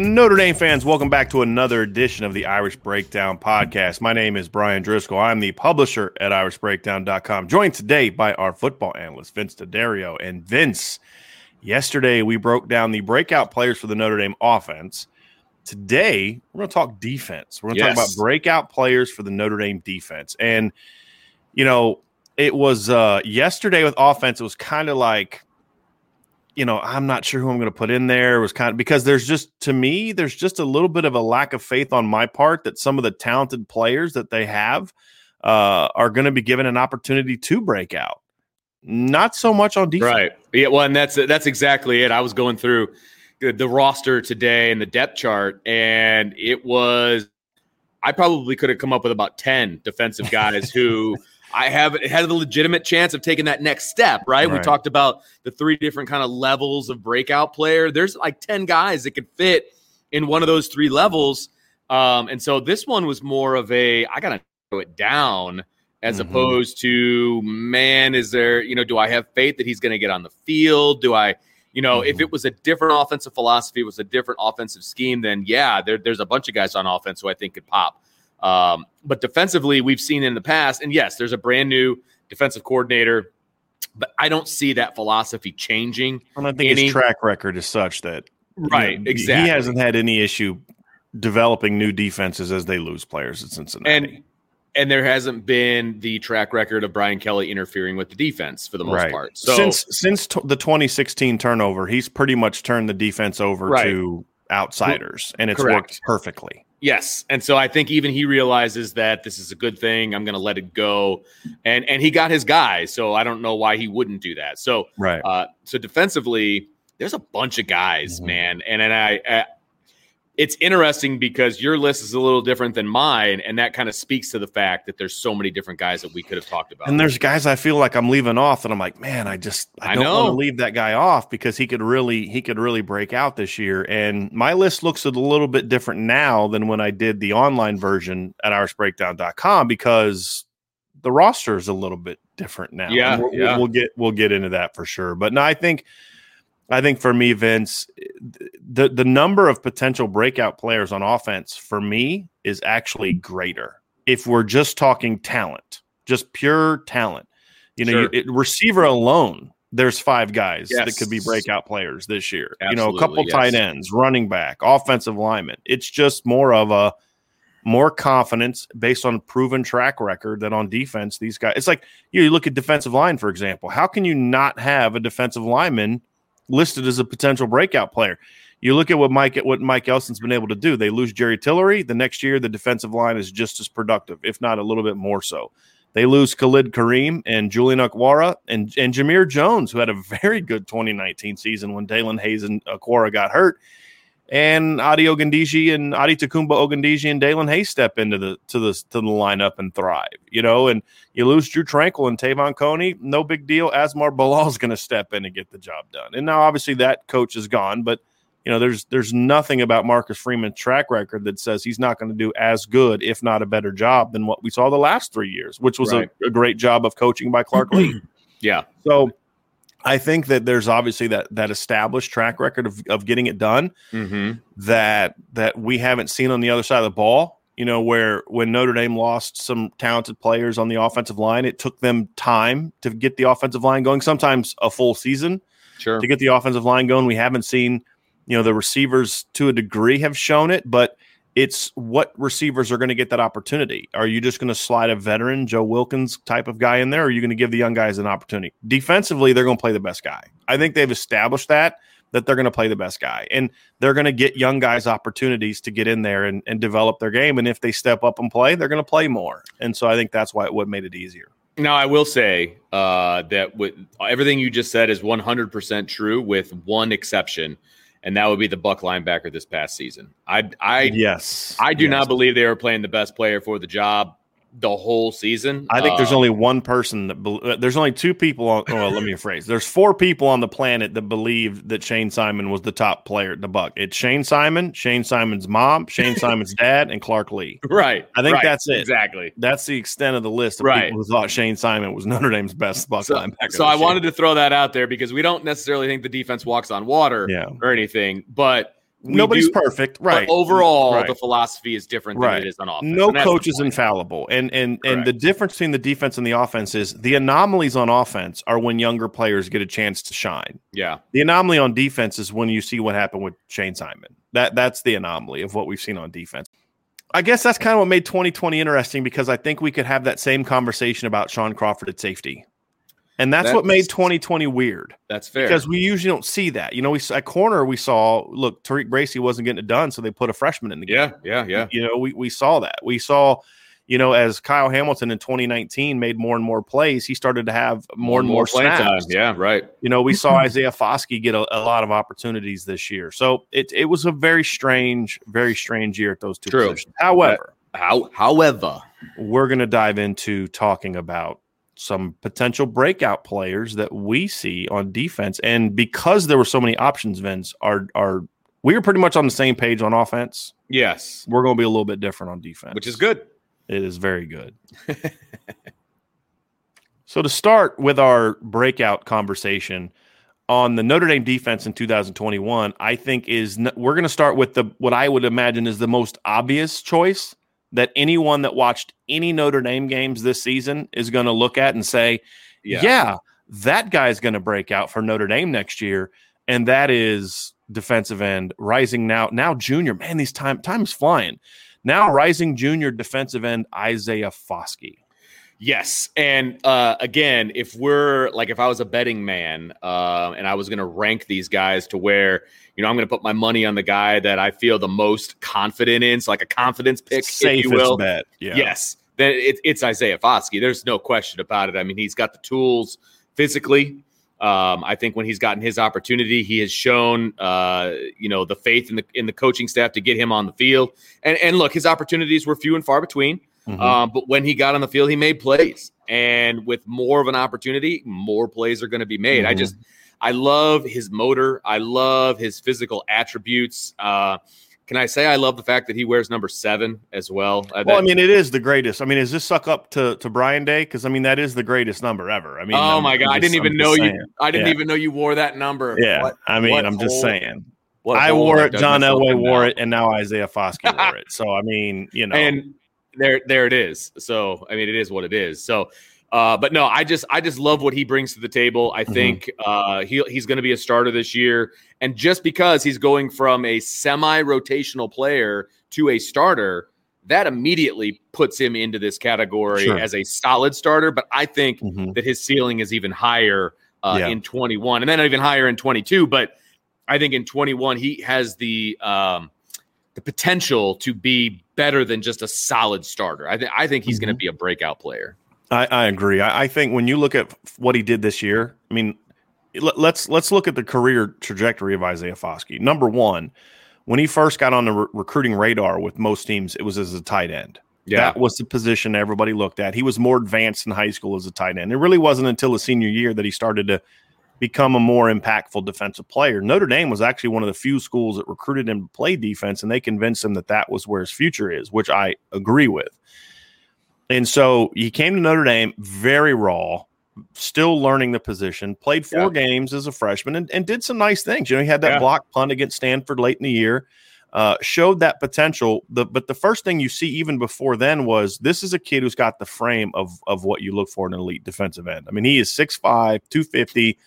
Notre Dame fans, welcome back to another edition of the Irish Breakdown podcast. My name is Bryan Driskell. I'm the publisher at irishbreakdown.com, joined today by our football analyst, Vince D'Addario. And Vince, yesterday we broke down the breakout players for the Notre Dame offense. Today, we're going to talk defense. We're going to Yes. talk about breakout players for the Notre Dame defense. And, you know, it was uh, yesterday with offense, it was kind of like, you know, I'm not sure who I'm going to put in there. It was kind of because there's just to me, there's just a little bit of a lack of faith on my part that some of the talented players that they have uh, are going to be given an opportunity to break out. Not so much on defense. Right. Yeah. Well, and that's that's exactly it. I was going through the, roster today and the depth chart, and it was. I probably could have come up with about ten defensive guys who I have had a legitimate chance of taking that next step. Right. We talked about the three different kind of levels of breakout player. There's like ten guys that could fit in one of those three levels. Um, and so this one was more of a I gotta narrow it down as Mhm. opposed to man, is there, you know, do I have faith that he's gonna get on the field? Do I, you know, if Mhm. it was a different offensive philosophy, it was a different offensive scheme, then yeah, there, there's a bunch of guys on offense who I think could pop. Um, but defensively, we've seen in the past, and yes, there's a brand new defensive coordinator, but I don't see that philosophy changing. And I think Any- his track record is such that you Right, know, exactly. He hasn't had any issue developing new defenses as they lose players at Cincinnati. And and there hasn't been the track record of Brian Kelly interfering with the defense for the most right. part. So since since t- the 2016 turnover, he's pretty much turned the defense over Right. to outsiders, and it's Correct. worked perfectly. Yes, and so I think even he realizes that this is a good thing. I'm going to let it go, and and he got his guy, so I don't know why he wouldn't do that. So Right. uh, so defensively, there's a bunch of guys, Mhm. man, and and I, I it's interesting because your list is a little different than mine, and that kind of speaks to the fact that there's so many different guys that we could have talked about. And there's guys I feel like I'm leaving off, and I'm like, man, I just I, I don't want to leave that guy off because he could really he could really break out this year. And my list looks a little bit different now than when I did the online version at irishbreakdown.com because the roster is a little bit different now. Yeah, we'll, yeah. we'll get we'll get into that for sure. But no, I think I think for me, Vince, the the number of potential breakout players on offense for me is actually greater if we're just talking talent, just pure talent. You know, Sure. you, it, receiver alone, there's five guys that could be breakout players this year. you know, a couple yes. tight ends, running back, offensive lineman. It's just more of a more confidence based on proven track record than on defense. These guys, it's like you, know, you look at defensive line, for example. How can you not have a defensive lineman listed as a potential breakout player? You look at what Mike what Mike Elston's been able to do. They lose Jerry Tillery. The next year, the defensive line is just as productive, if not a little bit more so. They lose Khalid Kareem and Julian Okwara and, and Jamir Jones, who had a very good 2019 season when Daelin Hayes and Okwara got hurt and Adi Ogundeji and Adetokunbo Ogundeji and Daelin Hayes step into the to the to the lineup and thrive, you know. And you lose Drew Tranquill and Te'von Coney, no big deal. Asmar Bilal is going to step in and get the job done. And now obviously that coach is gone, but you know there's there's nothing about Marcus Freeman's track record that says he's not going to do as good, if not a better job than what we saw the last three years, which was right. a, a great job of coaching by Clark Lea. yeah. So I think that there's obviously that that established track record of, of getting it done mm-hmm. that that we haven't seen on the other side of the ball. You know, where when Notre Dame lost some talented players on the offensive line, it took them time to get the offensive line going. Sometimes a full season, sure, to get the offensive line going. We haven't seen, you know, the receivers to a degree have shown it, but it's what receivers are going to get that opportunity. Are you just going to slide a veteran Joe Wilkins type of guy in there, or are you going to give the young guys an opportunity? Defensively, they're going to play the best guy. I think they've established that that they're going to play the best guy, and they're going to get young guys opportunities to get in there and, and develop their game. And if they step up and play, they're going to play more. And so I think that's why it would made it easier. Now, I will say uh, that with everything you just said is 100% true, with one exception and that would be the Buck linebacker this past season. I, I, yes, I do yes. not believe they were playing the best player for the job the whole season. I think uh, there's only one person that be- uh, there's only two people on. Well, let me rephrase. There's four people on the planet that believe that Shane Simon was the top player at the Buck. It's Shane Simon, Shane Simon's mom, Shane Simon's dad, and Clark Lea. Right. I think right, that's it. Exactly. That's the extent of the list of right. people who thought Shane Simon was Notre Dame's best Buck so, linebacker. So I year. wanted to throw that out there because we don't necessarily think the defense walks on water yeah. or anything, but Nobody's do, perfect, right? overall, right. the philosophy is different than right. it is on offense. No coach is infallible, and and Correct. and the difference between the defense and the offense is the anomalies on offense are when younger players get a chance to shine. Yeah, the anomaly on defense is when you see what happened with Shane Simon. That that's the anomaly of what we've seen on defense. I guess that's kind of what made 2020 interesting because I think we could have that same conversation about Shaun Crawford at safety. And that's, that's, what made 2020 weird. That's fair because we usually don't see that. You know, we at corner we saw look Tariq Bracy wasn't getting it done, so they put a freshman in the game. Yeah, yeah, yeah. You know, we we saw that. We saw, you know, as Kyle Hamilton in 2019 made more and more plays, he started to have more, more and more, more snaps. Time. Yeah, right. You know, we saw Isaiah Foskey get a, a, lot of opportunities this year, so it it was a very strange, very strange year at those two True. positions. However, how however, we're going to dive into talking about some potential breakout players that we see on defense. And because there were so many options, Vince, are are we were pretty much on the same page on offense. Yes. We're going to be a little bit different on defense. Which is good. It is very good. so to start with our breakout conversation on the Notre Dame defense in 2021, I think is we're going to start with the what I would imagine is the most obvious choice that anyone that watched any Notre Dame games this season is going to look at and say, yeah, yeah that guy's going to break out for Notre Dame next year. And that is defensive end rising now, now junior. Man, these time time's flying. Now rising junior defensive end Isaiah Foskey. Yes, and uh, again, if we're like, if I was a betting man uh, and I was going to rank these guys to where you know I'm going to put my money on the guy that I feel the most confident in, so like a confidence pick, Safest if you will. Bet. Yeah. Yes, then it, it's Isaiah Foskey. There's no question about it. I mean, he's got the tools physically. Um, I think when he's gotten his opportunity, he has shown, uh, you know, the faith in the in the coaching staff to get him on the field. And and look, his opportunities were few and far between. Mm-hmm. Um, but when he got on the field, he made plays. And with more of an opportunity, more plays are going to be made. Mm-hmm. I just, I love his motor. I love his physical attributes. Uh, can I say I love the fact that he wears number seven as well? Uh, well, I mean, it is the greatest. I mean, is this suck up to to Brian Day? Because I mean, that is the greatest number ever. I mean, oh I'm, my god, just, I didn't even know saying. you. I didn't yeah. even know you wore that number. Yeah, what, I mean, I'm just saying. I wore it. John Elway wore it, and now Isaiah Foskey wore it. So I mean, you know, and there there it is. So I mean, it is what it is. So. Uh, but no, I just I just love what he brings to the table. I mm-hmm. think uh, he he's going to be a starter this year, and just because he's going from a semi-rotational player to a starter, that immediately puts him into this category Sure. as a solid starter. But I think Mhm. that his ceiling is even higher uh, Yeah. in 21 and then even higher in 22. But I think in 21, he has the um, the potential to be better than just a solid starter. I, th- I think he's going to mm-hmm. be a breakout player. I, I agree. I, I think when you look at what he did this year, I mean, let, let's let's look at the career trajectory of Isaiah Foskey. Number one, when he first got on the re- recruiting radar with most teams, it was as a tight end. Yeah. That was the position everybody looked at. He was more advanced in high school as a tight end. It really wasn't until his senior year that he started to become a more impactful defensive player. Notre Dame was actually one of the few schools that recruited him to play defense, and they convinced him that that was where his future is, which I agree with. And so he came to Notre Dame very raw, still learning the position, played four Yeah. games as a freshman, and, and did some nice things. You know, he had that Yeah. block punt against Stanford late in the year uh, showed that potential. The, but the first thing you see even before then was this is a kid who's got the frame of of what you look for in an elite defensive end. I mean, he is 6'5, 250,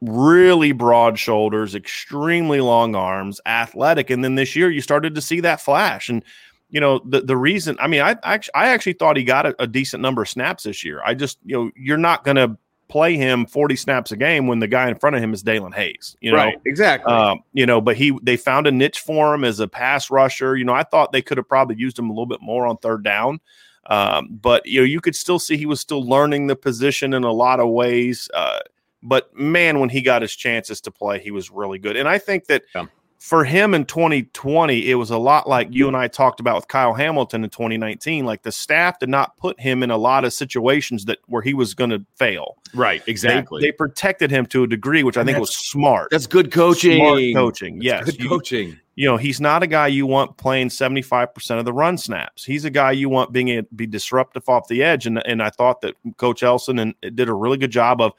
really broad shoulders, extremely long arms, athletic. And then this year you started to see that flash. And you know, the the reason I mean, I actually I actually thought he got a, a decent number of snaps this year. I just, you know, you're not gonna play him 40 snaps a game when the guy in front of him is Daelin Hayes. You know, right, exactly. um, you know, but he they found a niche for him as a pass rusher. You know, I thought they could have probably used him a little bit more on third down. Um, but you know, you could still see he was still learning the position in a lot of ways. Uh, but man, when he got his chances to play, he was really good. And I think that Yeah. for him in 2020, it was a lot like you and I talked about with Kyle Hamilton in 2019. Like the staff did not put him in a lot of situations that where he was going to fail. right, exactly. They, protected him to a degree, which I And think was smart. That's good coaching. Smart coaching. Yes. Good You- coaching. you know, he's not a guy you want playing 75% of the run snaps. He's a guy you want being a, be disruptive off the edge. And, and I thought that Coach Elston and did a really good job of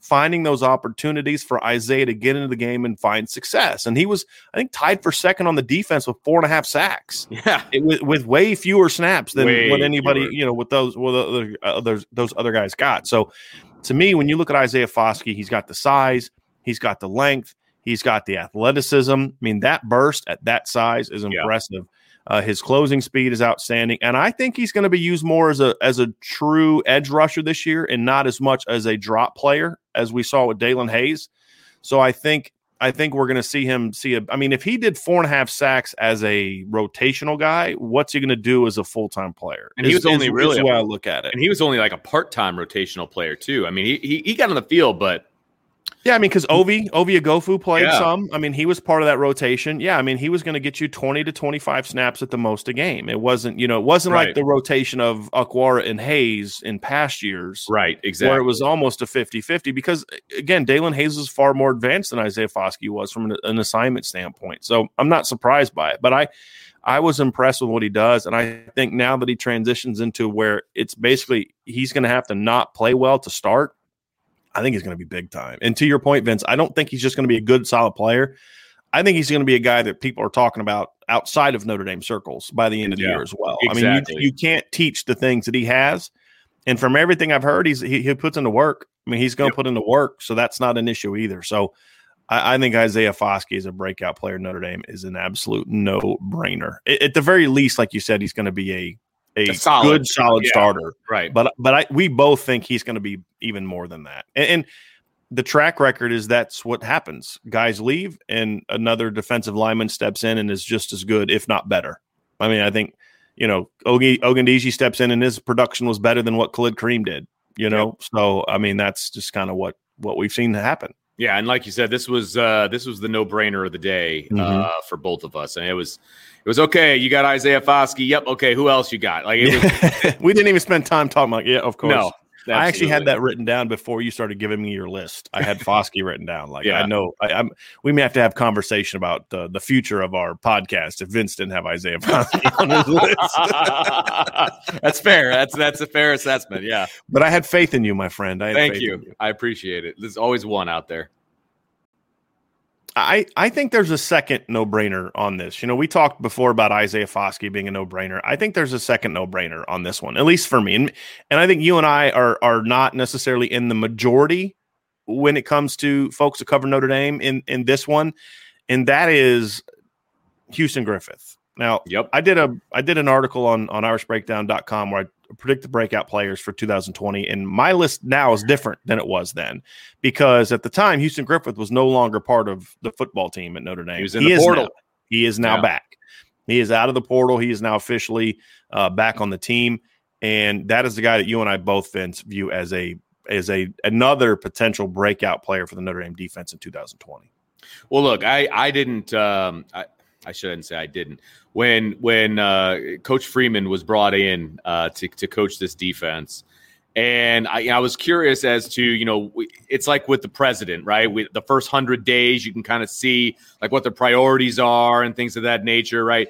finding those opportunities for Isaiah to get into the game and find success. And he was, I think, tied for second on the defense with four and a half sacks. Yeah. It, with, with way fewer snaps than Way what anybody, fewer. you know, with those, with other, uh, others, those other guys got. So to me, when you look at Isaiah Foskey, he's got the size, he's got the length, he's got the athleticism. I mean, that burst at that size is Yeah. Uh, his closing speed is outstanding, and I think he's going to be used more as a as a true edge rusher this year, and not as much as a drop player as we saw with Daelin Hayes. So I think I think we're going to see him see a. I mean, if he did four and a half sacks as a rotational guy, what's he going to do as a full time player? And he was only is- really is the way I look at it. And he was only like a part-time rotational player too. I mean, he he, he got on the field, but Yeah, I mean, because Ovie Ovie Oghoufo played Yeah. some. I mean, he was part of that rotation. Yeah, I mean, he was going to get you twenty to twenty five snaps at the most a game. It wasn't, you know, it wasn't like the rotation of Okwara and Hayes in past years, right, exactly. where it was almost a 50-50 Because again, Daelin Hayes is far more advanced than Isaiah Foskey was from an, an assignment standpoint. So I'm not surprised by it, but I. I was impressed with what he does, and I think now that he transitions into where it's basically he's going to have to not play well to start, I think he's going to be big time. And to your point, Vince, I don't think he's just going to be a good, solid player. I think he's going to be a guy that people are talking about outside of Notre Dame circles by the end of the Yeah, year as well. I mean, you, you can't teach the things that he has. And from everything I've heard, he's he, he puts into work. I mean, he's going to Yep. put into work, so that's not an issue either. So I, I think Isaiah Foskey is a breakout player Notre Dame is an absolute no brainer. At the very least, like you said, he's going to be a a, solid- good, solid yeah. starter. right. But but I, we both think he's going to be even more than that. And, and the track record is that's what happens. Guys leave, and another defensive lineman steps in and is just as good, if not better. I mean, I think you know Ogie steps in and his production was better than what Khalid Kareem did. You know, so I mean that's just kind of what what we've seen happen. Yeah, and like you said, this was uh, this was the no brainer of the day uh, Mhm. for both of us, and it was it was okay. You got Isaiah Foskey. Yep. Okay. Who else you got? Like it was we didn't even spend time talking about. Yeah, of course. no. I actually had that written down before you started giving me your list. I had Foskey written down. Like Yeah. I know I, I'm. We may have to have conversation about uh, the future of our podcast if Vince didn't have Isaiah Foskey on his list. that's fair. That's that's a fair assessment. Yeah. but I had faith in you, my friend. I Thank you. you. I appreciate it. There's always one out there. I, I think there's a second no brainer on this. You know, we talked before about Isaiah Foskey being a no brainer. I think there's a second no brainer on this one, at least for me. And, and I think you and I are are not necessarily in the majority when it comes to folks that cover Notre Dame in in this one, and that is Houston Griffith. Now, Yep. I did a I did an article on on irishbreakdown.com where I predict the breakout players for 2020 and my list now is different than it was then because at the time Houston Griffith was no longer part of the football team at Notre Dame. He was in the is portal. now. He is now Yeah. back. He is out of the portal. He is now officially uh, back on the team and that is the guy that you and I both Vince view as a as a another potential breakout player for the Notre Dame defense in 2020. Well, look, I I didn't. Um, I I shouldn't say I didn't. When when uh, Coach Freeman was brought in uh, to to coach this defense, and I, I was curious as to you know it's like with the president, right? With the first hundred days, you can kind of see like what their priorities are and things of that nature, right?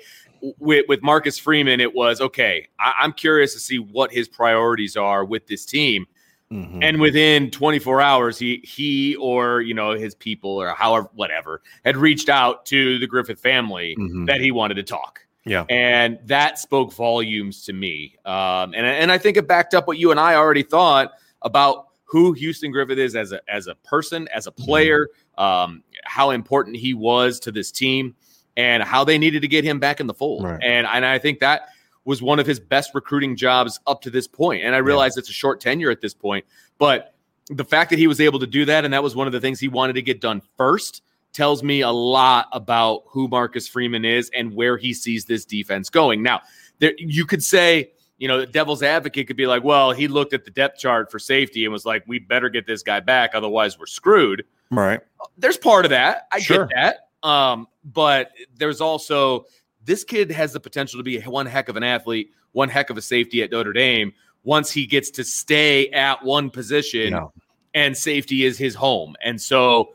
With with Marcus Freeman, it was okay. I, I'm curious to see what his priorities are with this team. Mhm. And within 24 hours, he he or you know his people or however whatever had reached out to the Griffith family Mhm. that he wanted to talk, yeah. and that spoke volumes to me. Um, and and I think it backed up what you and I already thought about who Houston Griffith is as a as a person, as a player, um, how important he was to this team, and how they needed to get him back in the fold. Right. And and I think that was one of his best recruiting jobs up to this point. And I realize it's a short tenure at this point, but the fact that he was able to do that and that was one of the things he wanted to get done first tells me a lot about who Marcus Freeman is and where he sees this defense going. Now, there you could say, you know, the devil's advocate could be like, well, he looked at the depth chart for safety and was like, we better get this guy back, otherwise we're screwed Right. there's part of that. I Sure. get that. Um, but there's also this kid has the potential to be one heck of an athlete, one heck of a safety at Notre Dame once he gets to stay at one position Yeah. and safety is his home. And so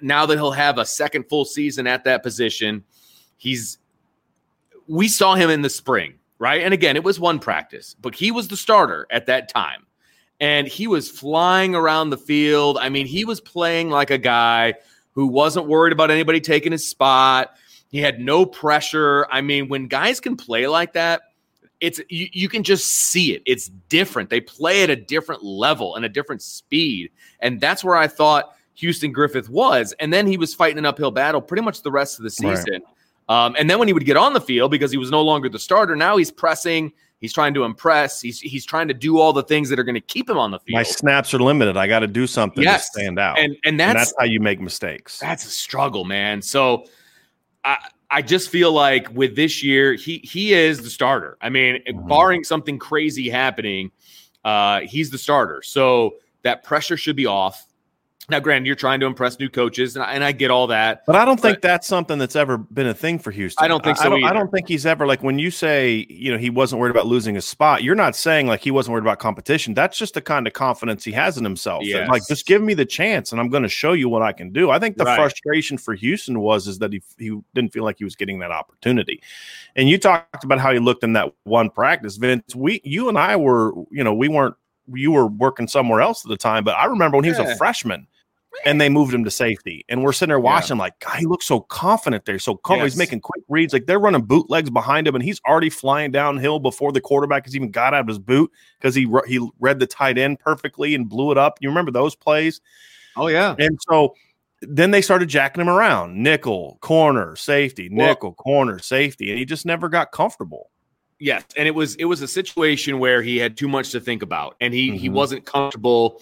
now that he'll have a second full season at that position, he's we saw him in the spring, right? And again, it was one practice, but he was the starter at that time. And he was flying around the field. I mean, he was playing like a guy who wasn't worried about anybody taking his spot. He had no pressure. I mean, when guys can play like that, it's you, you can just see it. It's different. They play at a different level and a different speed. And that's where I thought Houston Griffith was. And then he was fighting an uphill battle pretty much the rest of the Right. season. Um, and then when he would get on the field because he was no longer the starter, now he's pressing. He's trying to impress. He's he's trying to do all the things that are going to keep him on the field. My snaps are limited. I got to do something Yes. to stand out. and and And that's that's how you make mistakes. that's a struggle, man. So I I just feel like with this year, he he is the starter. I mean, Mhm. barring something crazy happening, uh, he's the starter. So that pressure should be off. Now, granted, you're trying to impress new coaches, and I, and I get all that. But I don't think But- that's something that's ever been a thing for Houston. I don't think so I don't, I don't think he's ever like when you say you know he wasn't worried about losing his spot. You're not saying like he wasn't worried about competition. That's just the kind of confidence he has in himself. That, Like just give me the chance, and I'm going to show you what I can do. I think the Right. frustration for Houston was is that he he didn't feel like he was getting that opportunity. And you talked about how he looked in that one practice, Vince. We you and I were you know we weren't you were working somewhere else at the time, but I remember when he was Yeah. a freshman and they moved him to safety. And we're sitting there watching, like, God, he looks so confident there. So confident. Yes. He's making quick reads. Like they're running bootlegs behind him, and he's already flying downhill before the quarterback has even got out of his boot because he re- he read the tight end perfectly and blew it up. You remember those plays? Oh yeah, And so then they started jacking him around nickel, corner, safety, Well- nickel, corner, safety. And he just never got comfortable. Yes, and it was it was a situation where he had too much to think about, and he he Mhm. wasn't comfortable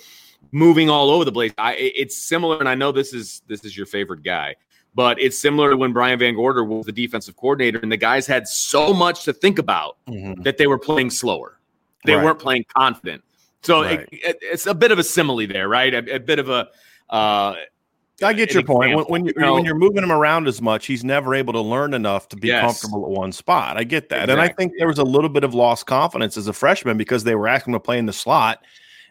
moving all over the place. I it's similar, and I know this is this is your favorite guy, but it's similar to when Brian VanGorder was the defensive coordinator, and the guys had so much to think about that they were playing slower. They Right. weren't playing confident. So Right. it, it- it's a bit of a simile there, right? A, a bit of a. Uh, I get your point. When, when, you, you know? when you're moving him around as much, he's never able to learn enough to be Yes. comfortable at one spot. I get that. And I think there was a little bit of lost confidence as a freshman because they were asking him to play in the slot.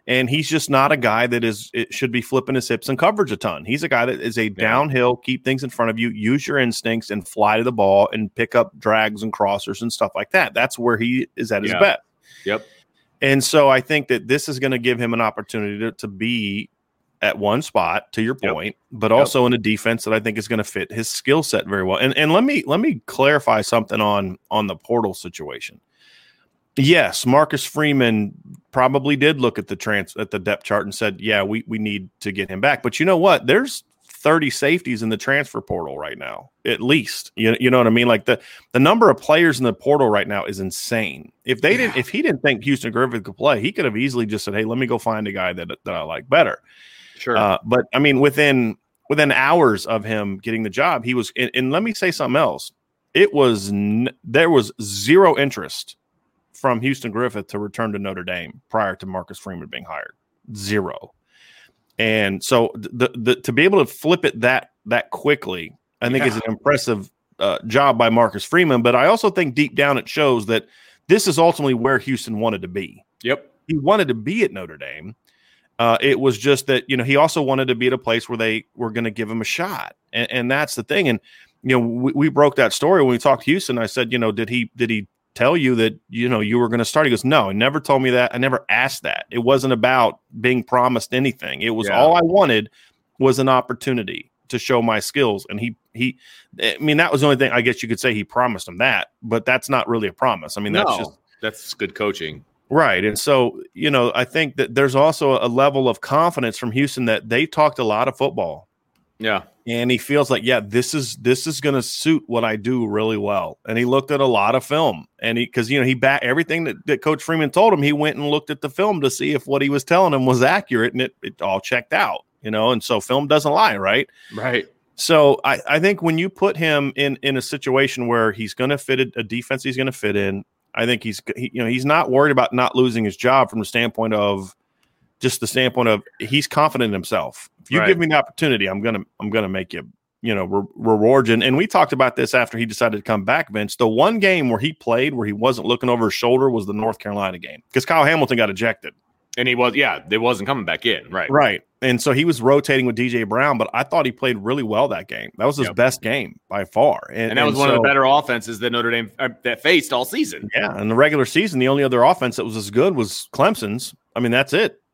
And he's just not a guy that is it should be flipping his hips and coverage a ton. He's a guy that is a downhill, keep things in front of you, use your instincts and fly to the ball and pick up drags and crossers and stuff like that. That's where he is at his Yeah. best. Yep. And so I think that this is going to give him an opportunity to, to be at one spot, to your Yep. point, but Yep. also in a defense that I think is going to fit his skill set very well. And and let me let me clarify something on on the portal situation. Yes, Marcus Freeman probably did look at the trans at the depth chart and said, "Yeah, we we need to get him back." But you know what? There's 30 safeties in the transfer portal right now, at least. You, you know what I mean? Like the the number of players in the portal right now is insane. If they yeah. didn't, if he didn't think Houston Griffith could play, he could have easily just said, "Hey, let me go find a guy that that I like better." Sure. Uh, but I mean, within within hours of him getting the job, he was. And, and let me say something else. It was n- there was zero interest from Houston Griffith to return to Notre Dame prior to Marcus Freeman being hired. Zero. And so the, the to be able to flip it that that quickly, I think yeah. is an impressive uh, job by Marcus Freeman. But I also think deep down it shows that this is ultimately where Houston wanted to be. Yep, he wanted to be at Notre Dame. Uh, it was just that you know he also wanted to be at a place where they were going to give him a shot, and, and, that's the thing. And you know we, we broke that story when we talked to Houston. I said, you know, did he did he tell you that you know you were going to start. He goes no he never told me that. I never asked that. It wasn't about being promised anything. It was yeah. all i wanted was an opportunity to show my skills. And he he i mean that was the only thing i guess you could say he promised him that but that's not really a promise. I mean that's no, just that's good coaching. Right. And so you know i think that there's also a level of confidence from houston that they talked a lot of football yeah. And he feels like yeah this is this is going to suit what i do really well. And he looked at a lot of film and he because you know he back everything that, that coach freeman told him he went and looked at the film to see if what he was telling him was accurate and it, it all checked out you know? And so film doesn't lie right? Right. So I, I think when you put him in in a situation where he's going to fit a, a defense he's going to fit in i think he's he, you know he's not worried about not losing his job from the standpoint of just the standpoint of he's confident in himself. If you right. give me the opportunity, I'm gonna I'm gonna make you you know re- reward you. And, and we talked about this after he decided to come back. Vince, the one game where he played where he wasn't looking over his shoulder was the North Carolina game because Kyle Hamilton got ejected. And he was, yeah, they wasn't coming back in, right? Right. And so he was rotating with DJ Brown, but I thought he played really well that game. That was his yep. best game by far. And, and that was and one so, of the better offenses that Notre Dame uh, that faced all season. Yeah, in the regular season, the only other offense that was as good was Clemson's. I mean, that's it.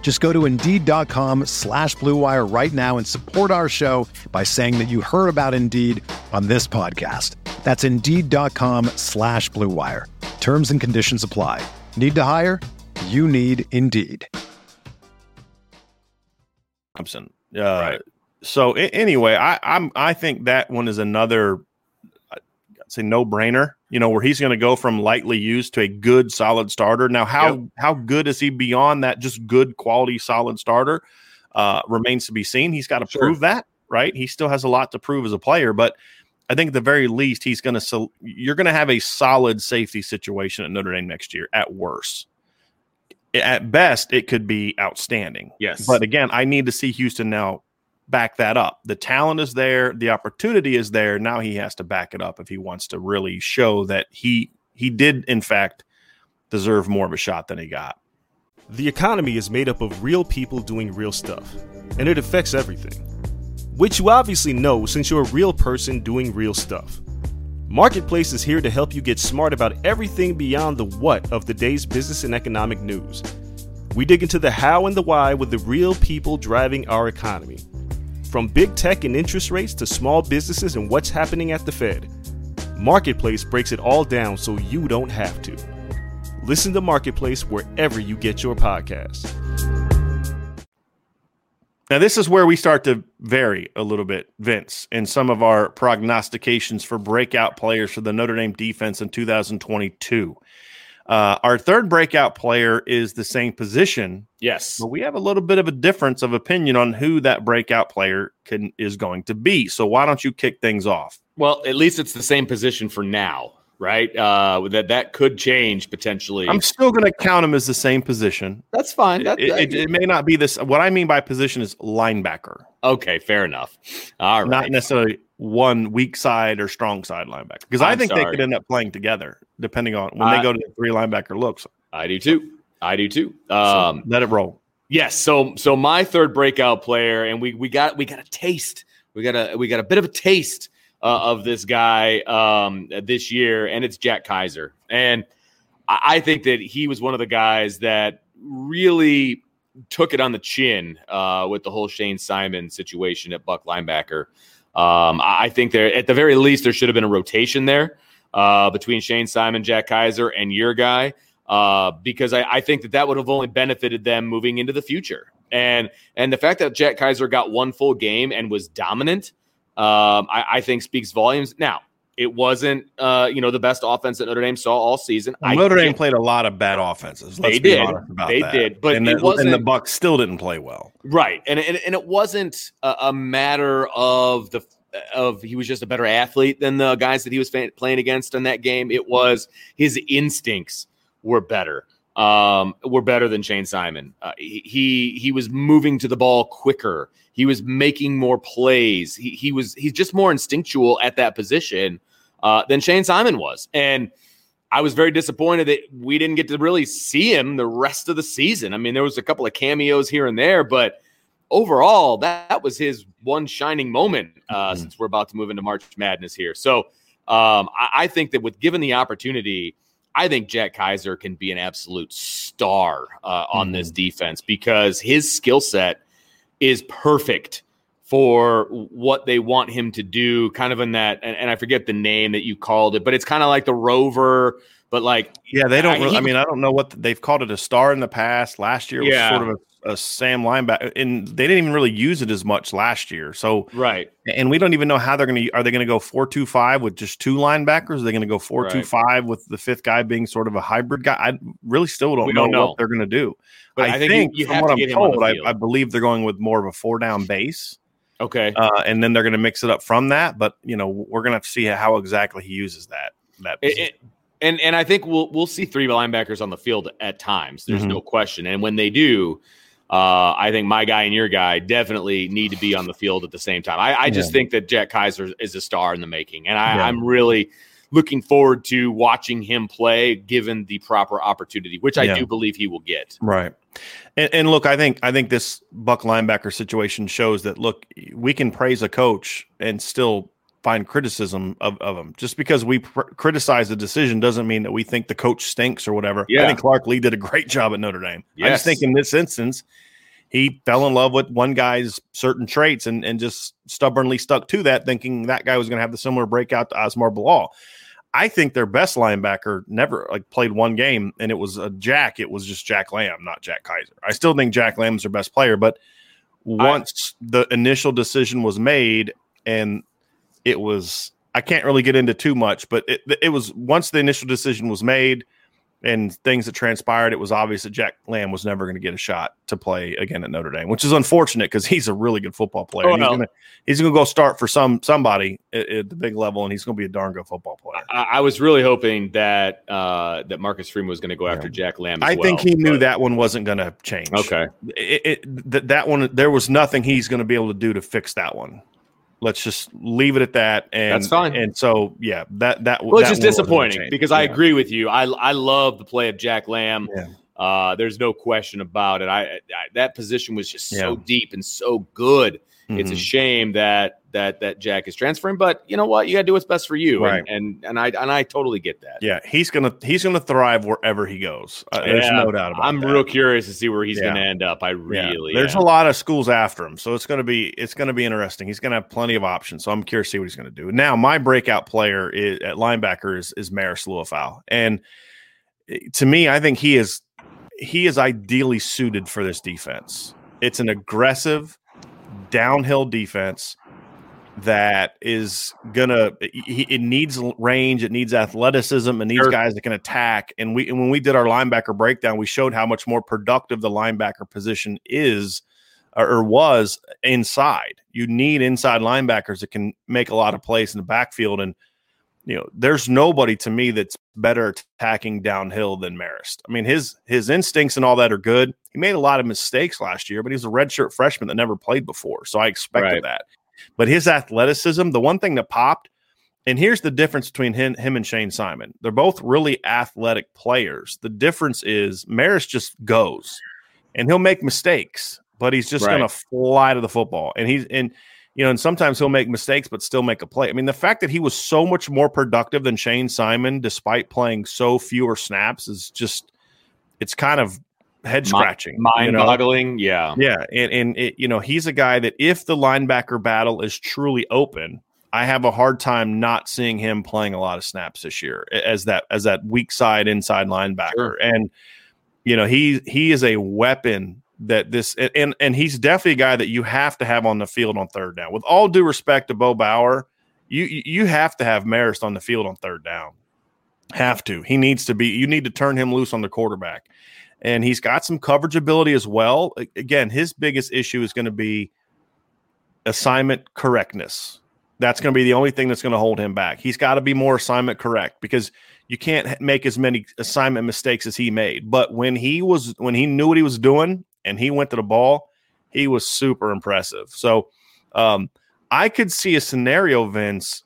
Just go to Indeed.com slash BlueWire right now and support our show by saying that you heard about Indeed on this podcast. That's Indeed.com slash BlueWire. Terms and conditions apply. Need to hire? You need Indeed. Thompson. Uh, right. So anyway, I, I'm I think that one is another, I'd say no brainer. You know where he's going to go from lightly used to a good solid starter. Now, how yep. how good is he beyond that? Just good quality solid starter uh, remains to be seen. He's got to sure. prove that, right? He still has a lot to prove as a player, but I think at the very least he's going to. You're going to have a solid safety situation at Notre Dame next year. At worst, at best, it could be outstanding. Yes. But again, I need to see Houston now back that up. The talent is there, the opportunity is there. Now he has to back it up if he wants to really show that he he did in fact deserve more of a shot than he got. The economy is made up of real people doing real stuff, and it affects everything. Which you obviously know since you're a real person doing real stuff. Marketplace is here to help you get smart about everything beyond the what of the day's business and economic news. We dig into the how and the why with the real people driving our economy. From big tech and interest rates to small businesses and what's happening at the Fed, Marketplace breaks it all down so you don't have to. Listen to Marketplace wherever you get your podcasts. Now, this is where we start to vary a little bit, Vince, in some of our prognostications for breakout players for the Notre Dame defense in 2022. Uh, our third breakout player is the same position. Yes. But we have a little bit of a difference of opinion on who that breakout player can is going to be. So why don't you kick things off? Well, at least it's the same position for now. Right? Uh, that that could change potentially. I'm still going to count him as the same position. That's fine. That, it, it, it, may not be this. What I mean by position is linebacker. Okay, fair enough. All right, not necessarily one weak side or strong side linebacker because I think sorry. they could end up playing together depending on when uh, they go to the three linebacker looks. I do too. I do too. Um, so let it roll. Yes. So so my third breakout player, and we we got we got a taste. We got a we got a bit of a taste uh, of this guy um, this year, and it's Jack Kaiser. And I, think that he was one of the guys that really took it on the chin uh, with the whole Shane Simon situation at Buck linebacker. Um, I think there, at the very least, there should have been a rotation there uh, between Shane Simon, Jack Kaiser, and your guy, uh, because I, I, think that that would have only benefited them moving into the future. And and the fact that Jack Kaiser got one full game and was dominant um, I, I, think speaks volumes. Now, it wasn't, uh, you know, the best offense that Notre Dame saw all season. Well, Notre Dame played a lot of bad offenses. they did. they that. did, but and the, it wasn't, and the Bucks still didn't play well. Right, and and, and it wasn't a, a matter of the of he was just a better athlete than the guys that he was playing against in that game. It was his instincts were better um, were better than Shane Simon. Uh, he he was moving to the ball quicker. He was making more plays. He he was he's just more instinctual at that position uh, than Shane Simon was, and I was very disappointed that we didn't get to really see him the rest of the season. I mean, there was a couple of cameos here and there, but overall, that, that was his one shining moment uh, mm-hmm. since we're about to move into March Madness here. So um, I, I think that with given the opportunity I think Jack Kaiser can be an absolute star uh, on mm this defense because his skill set is perfect for what they want him to do. Kind of in that, and, and I forget the name that you called it, but it's kind of like the rover. But like, yeah, they don't. I, really, he, I mean, I don't know what the, they've called it a star in the past. Last year was yeah. sort of a a Sam linebacker, and they didn't even really use it as much last year. So right, and we don't even know how they're going to. Are they going to go four two five with just two linebackers? Are they going to go four two five with the fifth guy being sort of a hybrid guy? I really still don't, know, don't know, what they're going to do. But I, I think, think you, you from what I'm told, I, I, believe they're going with more of a four down base. Okay, uh, and then they're going to mix it up from that. But you know, we're going to see how exactly he uses that. That and and I think we'll we'll see three linebackers on the field at times. There's mm-hmm. no question. And when they do, uh, I think my guy and your guy definitely need to be on the field at the same time. I, I just yeah. think that Jack Kaiser is a star in the making, and I, yeah. I'm really looking forward to watching him play given the proper opportunity, which I yeah. do believe he will get. Right. And, and, look, I think I think this Buck linebacker situation shows that look, we can praise a coach and still find criticism of, of him. Just because we pr- criticize the decision doesn't mean that we think the coach stinks or whatever. Yeah. I think Clark Lea did a great job at Notre Dame. Yes. I just think in this instance, he fell in love with one guy's certain traits and, and just stubbornly stuck to that, thinking that guy was going to have the similar breakout to Asmar Bilal. I think their best linebacker never like played one game, and it was a Jack. It was just Jack Lamb, not Jack Kaiser. I still think Jack Lamb's their best player, but once I, the initial decision was made and it was I can't really get into too much, but it, it was once the initial decision was made and things that transpired, it was obvious that Jack Lamb was never going to get a shot to play again at Notre Dame, which is unfortunate because he's a really good football player. Oh, no. He's going to go start for some somebody at, at, the big level, and he's going to be a darn good football player. I, I was really hoping that uh, that Marcus Freeman was going to go after. Jack Lamb. I well, think he knew that one wasn't going to change. Okay, it, it, that that one there was nothing he's going to be able to do to fix that one. Let's just leave it at that. And that's fine. And so, yeah, that that well, it's just disappointing because yeah. I agree with you. I I love the play of Jack Lamb. Yeah. Uh, there's no question about it. I, I that position was just yeah. so deep and so good. Mm-hmm. It's a mm-hmm. shame that that that Jack is transferring, but you know what? You got to do what's best for you, right? And, and and I and I totally get that. Yeah, he's gonna he's gonna thrive wherever he goes. Uh, there's yeah, no doubt about it. I'm that. real curious to see where he's yeah. gonna end up. I really. Yeah. There's am. a lot of schools after him, so it's gonna be it's gonna be interesting. He's gonna have plenty of options, so I'm curious to see what he's gonna do. Now, my breakout player is, at linebacker is is Marist Liufau, and eh, to me, I think he is he is ideally suited for this defense. It's an aggressive downhill defense that is gonna it needs range it needs athleticism and these sure. guys that can attack and we and when we did our linebacker breakdown we showed how much more productive the linebacker position is or, was inside you need inside linebackers that can make a lot of plays in the backfield and you know, there's nobody to me that's better attacking downhill than Marist. I mean, his his instincts and all that are good. He made a lot of mistakes last year, but he's a redshirt freshman that never played before, so I expected right. that. But his athleticism, the one thing that popped, and here's the difference between him, him and Shane Simon. They're both really athletic players. The difference is Marist just goes, and he'll make mistakes, but he's just right. going to fly to the football, and he's and you know, and sometimes he'll make mistakes, but still make a play. I mean, the fact that he was so much more productive than Shane Simon, despite playing so fewer snaps, is just it's kind of head scratching, mind boggling. You know? Yeah, yeah, and and it, you know, he's a guy that if the linebacker battle is truly open, I have a hard time not seeing him playing a lot of snaps this year as that as that weak side inside linebacker, sure. and you know, he he is a weapon that this and and he's definitely a guy that you have to have on the field on third down. With all due respect to Bo Bauer, you you have to have Marist on the field on third down. Have to. He needs to be. You need to turn him loose on the quarterback, and he's got some coverage ability as well. Again, his biggest issue is going to be assignment correctness. That's going to be the only thing that's going to hold him back. He's got to be more assignment correct because you can't make as many assignment mistakes as he made. But when he was when he knew what he was doing and he went to the ball, he was super impressive. So um, I could see a scenario, Vince,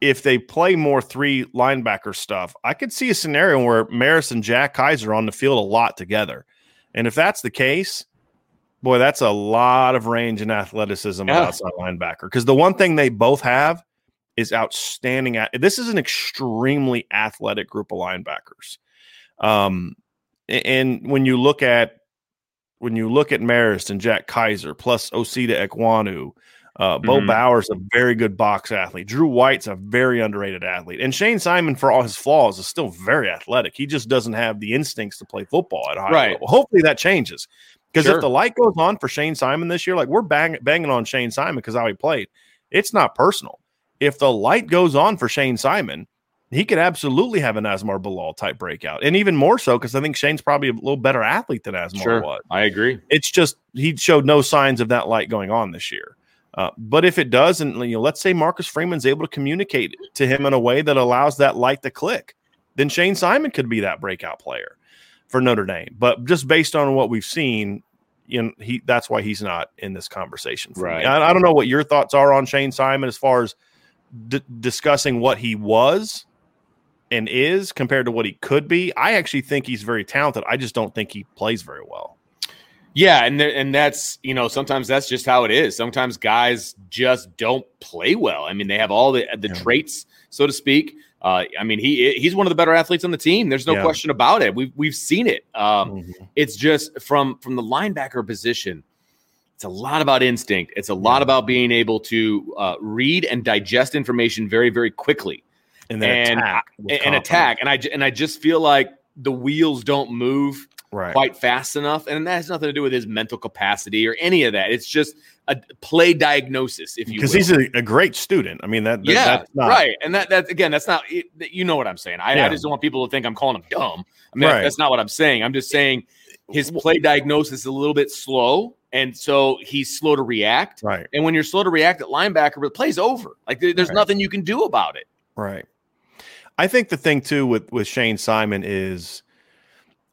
if they play more three linebacker stuff. I could see a scenario where Marist and Jack Kiser are on the field a lot together. And if that's the case, boy, that's a lot of range and athleticism yeah. outside linebacker. Because the one thing they both have is outstanding. At, this is an extremely athletic group of linebackers. Um, and when you look at when you look at Marist and Jack Kiser plus Osita Ekwonu, uh, Bo mm-hmm. Bauer's a very good box athlete. Drew White's a very underrated athlete. And Shane Simon, for all his flaws, is still very athletic. He just doesn't have the instincts to play football at a high right. level. Hopefully that changes. Because sure. if the light goes on for Shane Simon this year, like we're bang, banging on Shane Simon because how he played, it's not personal. If the light goes on for Shane Simon, he could absolutely have an Asmar Bilal type breakout, and even more so because I think Shane's probably a little better athlete than Asmar sure, was. I agree. It's just he showed no signs of that light going on this year. Uh, but if it does, and you know, let's say Marcus Freeman's able to communicate to him in a way that allows that light to click, then Shane Simon could be that breakout player for Notre Dame. But just based on what we've seen, you know, he that's why he's not in this conversation. right. I, I, don't know what your thoughts are on Shane Simon as far as d- discussing what he was and is compared to what he could be. I actually think he's very talented. I just don't think he plays very well. Yeah, and and that's you know sometimes that's just how it is. Sometimes guys just don't play well. I mean, they have all the the yeah. traits, so to speak. Uh, I mean, he he's one of the better athletes on the team. There's no yeah. question about it. We've we've seen it. Um, mm-hmm. It's just from from the linebacker position. It's a lot about instinct. It's a lot yeah. about being able to uh, read and digest information very very quickly and then and attack and attack. And I and I just feel like the wheels don't move right. quite fast enough, and that has nothing to do with his mental capacity or any of that. It's just a play diagnosis, if you because he's a, a, great student. I mean that, that yeah, not, right, and that that again, that's not you know what I'm saying. I, yeah. I, just don't want people to think I'm calling him dumb. I mean right. that's not what I'm saying. I'm just saying his play diagnosis is a little bit slow. And so he's slow to react. Right. And when you're slow to react at linebacker, the play's over. Like there's right. nothing you can do about it. Right. I think the thing too with with Shane Simon is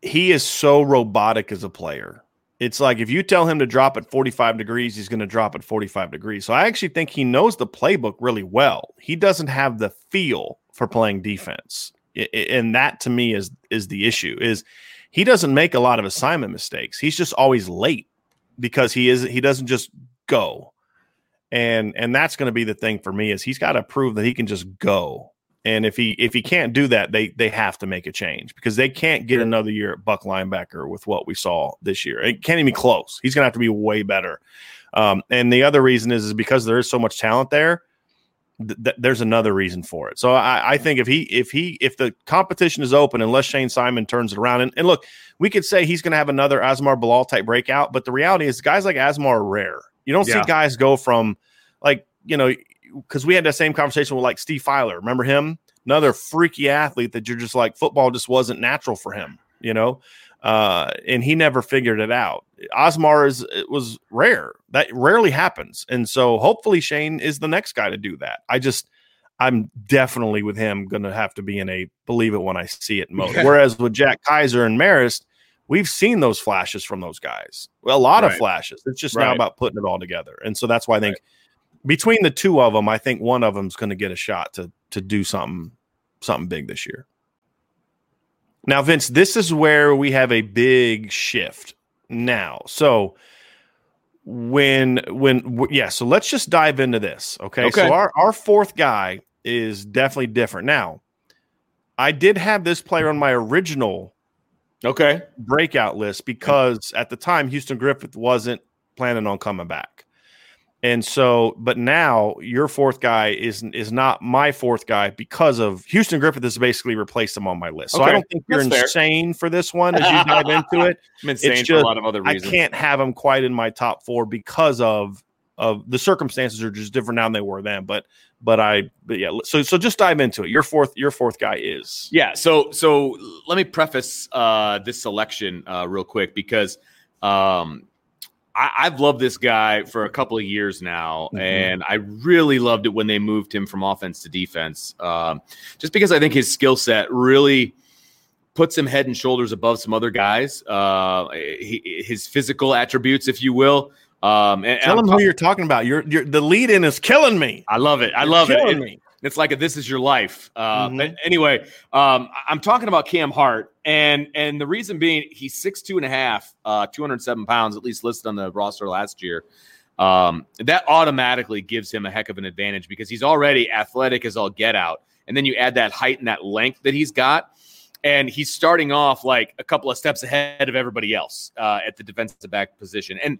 he is so robotic as a player. It's like if you tell him to drop at 45 degrees, he's going to drop at 45 degrees. So I actually think he knows the playbook really well. He doesn't have the feel for playing defense. And that to me is is the issue is he doesn't make a lot of assignment mistakes. He's just always late because he is he doesn't just go. And and that's going to be the thing for me is he's got to prove that he can just go and if he if he can't do that, they they have to make a change because they can't get another year at Buck linebacker with what we saw this year. It can't even be close. He's gonna have to be way better. Um, and the other reason is is because there is so much talent there. Th- th- there's another reason for it. So I, I, think if he if he if the competition is open, unless Shane Simon turns it around, and, and look, we could say he's going to have another Asmar Bilal type breakout, but the reality is guys like Asmar are rare. You don't yeah. see guys go from like you know because we had that same conversation with like Steve Filer. Remember him? Another freaky athlete that you're just like football just wasn't natural for him, you know. Uh, and he never figured it out. Asmar is it was rare. That rarely happens, and so hopefully Shane is the next guy to do that. I just I'm definitely with him going to have to be in a believe it when I see it mode. Yeah. Whereas with Jack Kiser and Marist, we've seen those flashes from those guys. Well, a lot of flashes. It's just now about putting it all together. And so that's why I think between the two of them, I think one of them's going to get a shot to to do something something big this year. Now, Vince, this is where we have a big shift now. So when when yeah, so let's just dive into this. Okay. Okay. So our, our fourth guy is definitely different. Now, I did have this player on my original Okay. breakout list because at the time Houston Griffith wasn't planning on coming back. And so, but now your fourth guy is is not my fourth guy because of Houston Griffith has basically replaced him on my list. So I don't think you're that's fair. insane for this one as you dive into it. I'm insane for just- a lot of other reasons. I can't have him quite in my top four because of of the circumstances are just different now than they were then. But but I but yeah, so so just dive into it. Your fourth your fourth guy is Yeah. So so let me preface uh, this selection uh, real quick because um, I, I've loved this guy for a couple of years now, Mhm. and I really loved it when they moved him from offense to defense. Um, just because I think his skill set really puts him head and shoulders above some other guys. Uh, he, his physical attributes, if you will. Um, and, and tell talk- who you're talking about. You're, you're the lead in is killing me. I love it. I You're love it. It- me. It's like a this is your life. Uh, Mhm. But anyway, um, I'm talking about Cam Hart, and and the reason being he's six two and a half, uh, 207 pounds, at least listed on the roster last year. Um, that automatically gives him a heck of an advantage because he's already athletic as all get out, and then you add that height and that length that he's got. And he's starting off like a couple of steps ahead of everybody else uh, at the defensive back position. And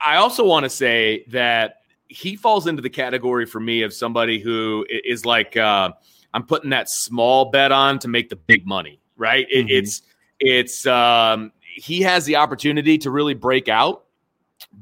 I also want to say that he falls into the category for me of somebody who is like uh, I'm putting that small bet on to make the big money. Right? It, Mhm. It's it's um, he has the opportunity to really break out,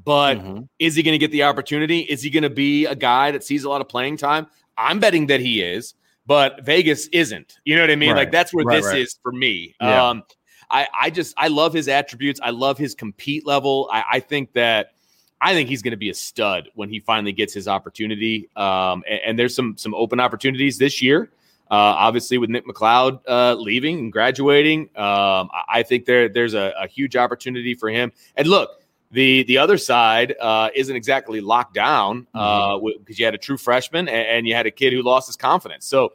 but Mhm. is he going to get the opportunity? Is he going to be a guy that sees a lot of playing time? I'm betting that he is, but Vegas isn't. You know what I mean? Right. Like that's where Right, this right. is for me. Yeah. Um, I, I just I love his attributes. I love his compete level. I, I think that I think he's going to be a stud when he finally gets his opportunity. Um, and, and there's some some open opportunities this year. Uh, obviously, with Nick McCloud uh, leaving and graduating, um, I, think there there's a, a huge opportunity for him. And look, the the other side uh, isn't exactly locked down uh, because you had a true freshman and, and you had a kid who lost his confidence. So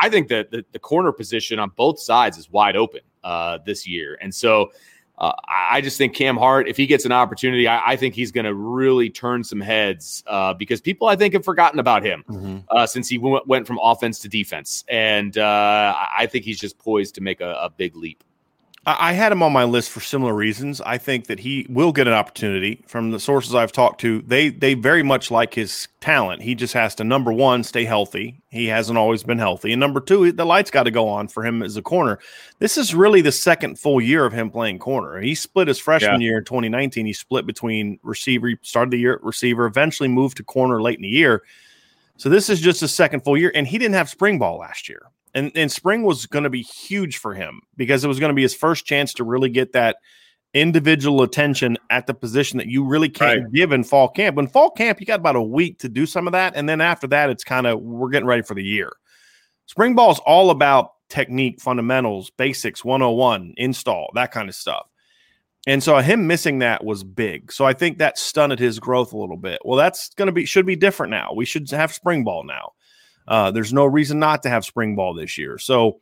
I think that the, the corner position on both sides is wide open uh, this year. And so uh, I just think Cam Hart, if he gets an opportunity, I, I think he's going to really turn some heads uh, because people, I think, have forgotten about him Mhm. uh, since he w- went from offense to defense. And uh, I I think he's just poised to make a, a big leap. I had him on my list for similar reasons. I think that he will get an opportunity from the sources I've talked to. They they very much like his talent. He just has to number one stay healthy. He hasn't always been healthy, and number two, the lights got to go on for him as a corner. This is really the second full year of him playing corner. He split his freshman year in 2019. He split between receiver. Started the year at receiver, eventually moved to corner late in the year. So this is just his second full year, and he didn't have spring ball last year. And and spring was going to be huge for him because it was going to be his first chance to really get that individual attention at the position that you really can't give in fall camp. When fall camp, you got about a week to do some of that, and then after that, it's kind of we're getting ready for the year. Spring ball is all about technique, fundamentals, basics, 101, install, that kind of stuff. And so him missing that was big. So I think that stunted his growth a little bit. Well, that's going to be should be different now. We should have spring ball now. Uh, there's no reason not to have spring ball this year. So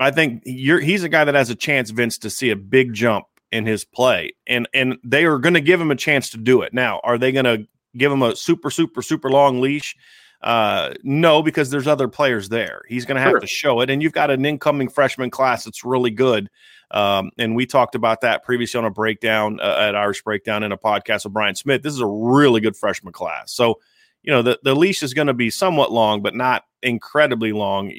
I think you're he's a guy that has a chance, Vince, to see a big jump in his play, and and they are going to give him a chance to do it. Now, are they going to give him a super, super, super long leash? Uh, no, because there's other players there. He's going to have Sure. to show it, and you've got an incoming freshman class that's really good. Um, and we talked about that previously on a breakdown uh, at Irish Breakdown in a podcast with Brian Smith. This is a really good freshman class. So, you know, the, the leash is going to be somewhat long, but not incredibly long.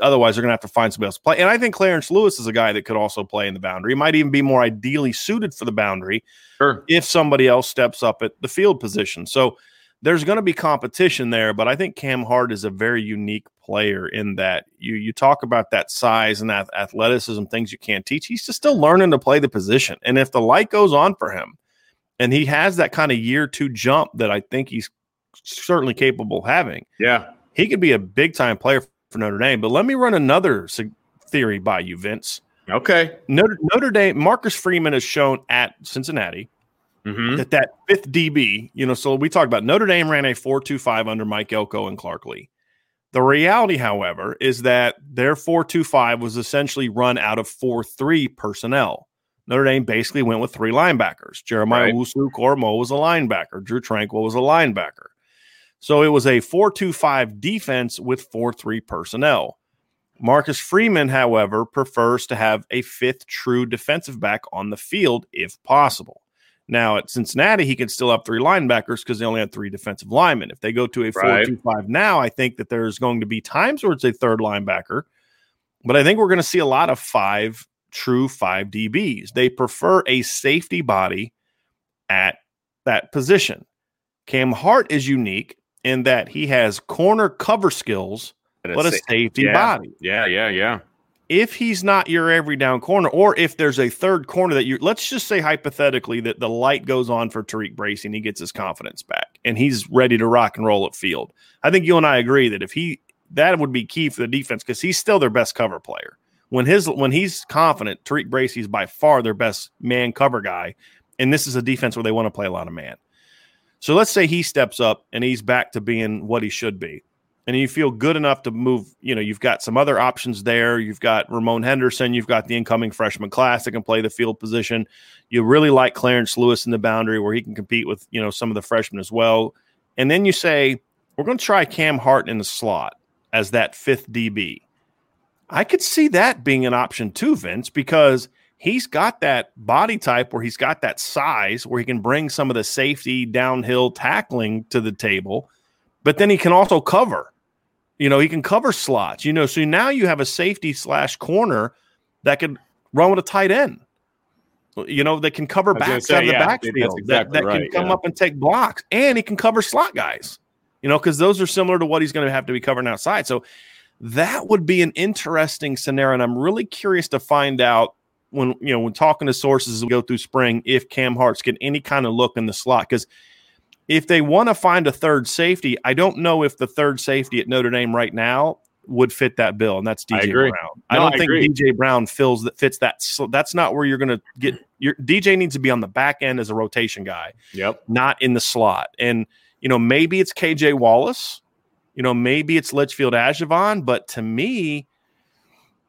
Otherwise, they're going to have to find somebody else to play. And I think Clarence Lewis is a guy that could also play in the boundary. He might even be more ideally suited for the boundary Sure. if somebody else steps up at the field position. So there's going to be competition there, but I think Cam Hart is a very unique player in that you you talk about that size and that athleticism, things you can't teach. He's just still learning to play the position. And if the light goes on for him and he has that kind of year two jump that I think he's certainly capable of having, Yeah. he could be a big time player for Notre Dame. But let me run another theory by you, Vince. Okay. Notre, Notre Dame, Marcus Freeman has shown at Cincinnati mm-hmm. that that fifth DB, you know, so we talked about Notre Dame ran a 4.25 under Mike Elko and Clark Lea. The reality, however, is that their 4.25 was essentially run out of 4.3 personnel. Notre Dame basically went with three linebackers. Jeremiah right. Owusu-Koramoah was a linebacker. Drew Tranquill was a linebacker. So it was a 4-2-5 defense with 4-3 personnel. Marcus Freeman, however, prefers to have a fifth true defensive back on the field if possible. Now at Cincinnati, he can still have three linebackers because they only had three defensive linemen. If they go to a 4-2-5 now, I think that there's going to be times where it's a third linebacker, but I think we're going to see a lot of five true five DBs. They prefer a safety body at that position. Cam Hart is unique in that he has corner cover skills, but a safety yeah. body. Yeah, yeah, yeah. If he's not your every down corner, or if there's a third corner that you let's just say hypothetically that the light goes on for TaRiq Bracy and he gets his confidence back and he's ready to rock and roll at field. I think you and I agree that if he that would be key for the defense because he's still their best cover player. When his when he's confident, TaRiq Bracy is by far their best man cover guy, and this is a defense where they want to play a lot of man. So let's say he steps up and he's back to being what he should be. And you feel good enough to move, you know, you've got some other options there. You've got Ramon Henderson, you've got the incoming freshman class that can play the field position. You really like Clarence Lewis in the boundary where he can compete with, you know, some of the freshmen as well. And then you say, we're going to try Cam Hart in the slot as that fifth DB. I could see that being an option too, Vince, because he's got that body type where he's got that size where he can bring some of the safety downhill tackling to the table, but then he can also cover. You know, he can cover slots, you know, so now you have a safety slash corner that could run with a tight end. You know, that can cover backs out of the backfield, exactly that, that right, can come yeah. up and take blocks, and he can cover slot guys, you know, because those are similar to what he's going to have to be covering outside. So that would be an interesting scenario. And I'm really curious to find out when you know when talking to sources as we go through spring if Cam Hart's get any kind of look in the slot because if they want to find a third safety, I don't know if the third safety at Notre Dame right now would fit that bill, and that's DJ I Brown. No, I don't I think agree. DJ Brown fills that fits that. So that's not where you're going to get your DJ needs to be on the back end as a rotation guy. Yep, not in the slot. And you know maybe it's KJ Wallace, you know maybe it's Litchfield Ajavon, but to me,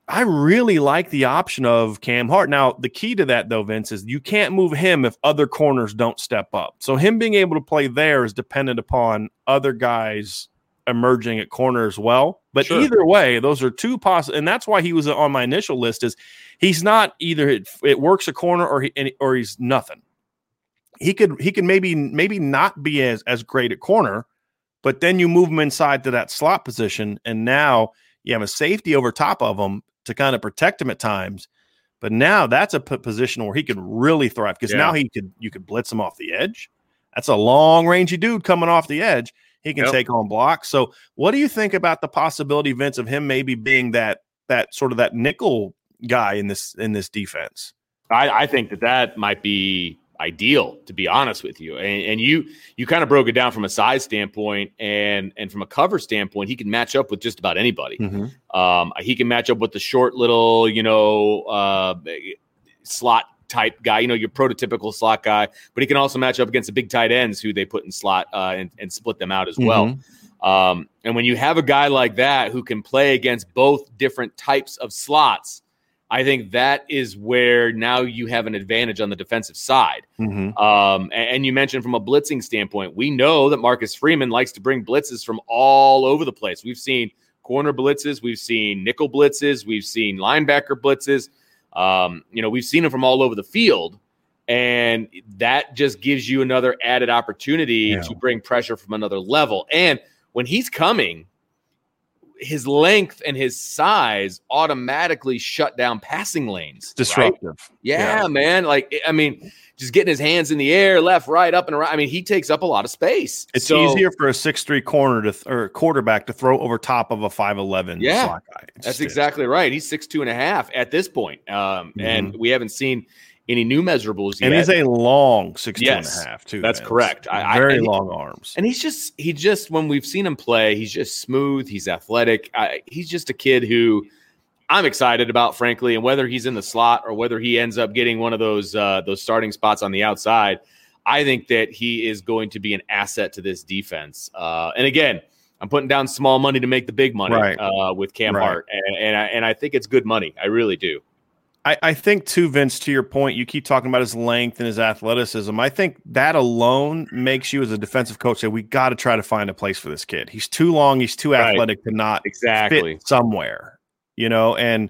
I really like the option of Cam Hart. Now, the key to that, though, Vince, is you can't move him if other corners don't step up. So, him being able to play there is dependent upon other guys emerging at corner as well. But sure. either way, those are two possible, and that's why he was on my initial list. Is he's not either it, it works a corner or he or he's nothing. He could he could maybe maybe not be as as great at corner, but then you move him inside to that slot position, and now you have a safety over top of him to kind of protect him at times. But now that's a p- position where he could really thrive because yeah. now he could you could blitz him off the edge. That's a long rangey dude coming off the edge. He can yep. take on blocks. So, what do you think about the possibility, Vince, of him maybe being that that sort of that nickel guy in this in this defense? I, I think that that might be ideal to be honest with you and, and, you you kind of broke it down from a size standpoint and and from a cover standpoint he can match up with just about anybody mm-hmm. um, he can match up with the short little you know uh, slot type guy you know your prototypical slot guy but he can also match up against the big tight ends who they put in slot uh, and, and, split them out as mm-hmm. well um, and when you have a guy like that who can play against both different types of slots I think that is where now you have an advantage on the defensive side. Mm-hmm. Um, and, you mentioned from a blitzing standpoint, we know that Marcus Freeman likes to bring blitzes from all over the place. We've seen corner blitzes, we've seen nickel blitzes, we've seen linebacker blitzes. Um, you know, we've seen them from all over the field. And that just gives you another added opportunity yeah. to bring pressure from another level. And when he's coming, his length and his size automatically shut down passing lanes. disruptive. Right? Yeah, yeah, man. Like, I mean, just getting his hands in the air, left, right, up and around. I mean, he takes up a lot of space. It's so, easier for a six-three corner to th- or quarterback to throw over top of a five eleven. Yeah, that's exactly right. He's six two and a half at this point, um, mm-hmm. and we haven't seen any new measurables yet. And he's a long six Yes, two and a half too. that's Vince. correct. I- I- Very and he- long arms. And he's just he just when we've seen him play, he's just smooth. He's athletic. I, he's just a kid who I'm excited about, frankly. And whether he's in the slot or whether he ends up getting one of those uh, those starting spots on the outside, I think that he is going to be an asset to this defense. Uh, and again, I'm putting down small money to make the big money Right. uh, with Cam Right. Hart, and and I, and I think it's good money. I really do. I, I think too, Vince, to your point, you keep talking about his length and his athleticism. I think that alone makes you as a defensive coach say we got to try to find a place for this kid. He's too long, he's too Right. athletic to not Exactly. fit somewhere, you know, and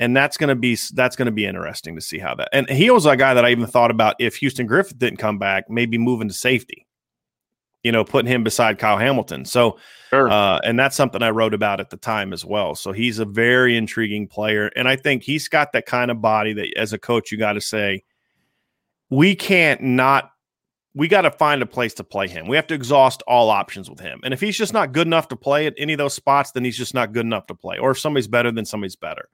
and that's gonna be that's gonna be interesting to see how that. And he was a guy that I even thought about if Houston Griffith didn't come back, maybe moving to safety, you know, putting him beside Kyle Hamilton. So Sure. uh, and that's something I wrote about at the time as well. So he's a very intriguing player. And I think he's got that kind of body that as a coach, you got to say, we can't not, we got to find a place to play him. We have to exhaust all options with him. And if he's just not good enough to play at any of those spots, then he's just not good enough to play. Or if somebody's better, then somebody's better.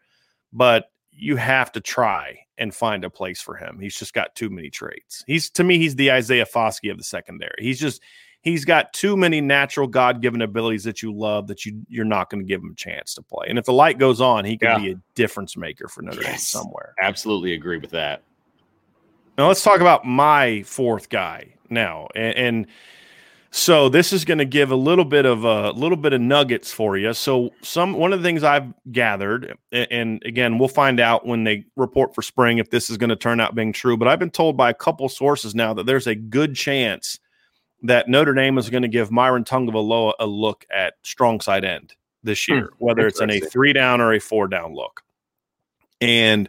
But you have to try and find a place for him. He's just got too many traits. He's to me, he's the Isaiah Foskey of the secondary. He's just he's got too many natural God-given abilities that you love that you you're not going to give him a chance to play. And if the light goes on, he could Yeah. be a difference maker for Notre Dame somewhere. Absolutely agree with that. Now let's talk about my fourth guy now, and, and so this is going to give a little bit of a little bit of nuggets for you. So some one of the things I've gathered, and again we'll find out when they report for spring if this is going to turn out being true. But I've been told by a couple sources now that there's a good chance that Notre Dame is going to give Myron Tagovailoa a look at strong side end this year, whether it's in a three down or a four down look. And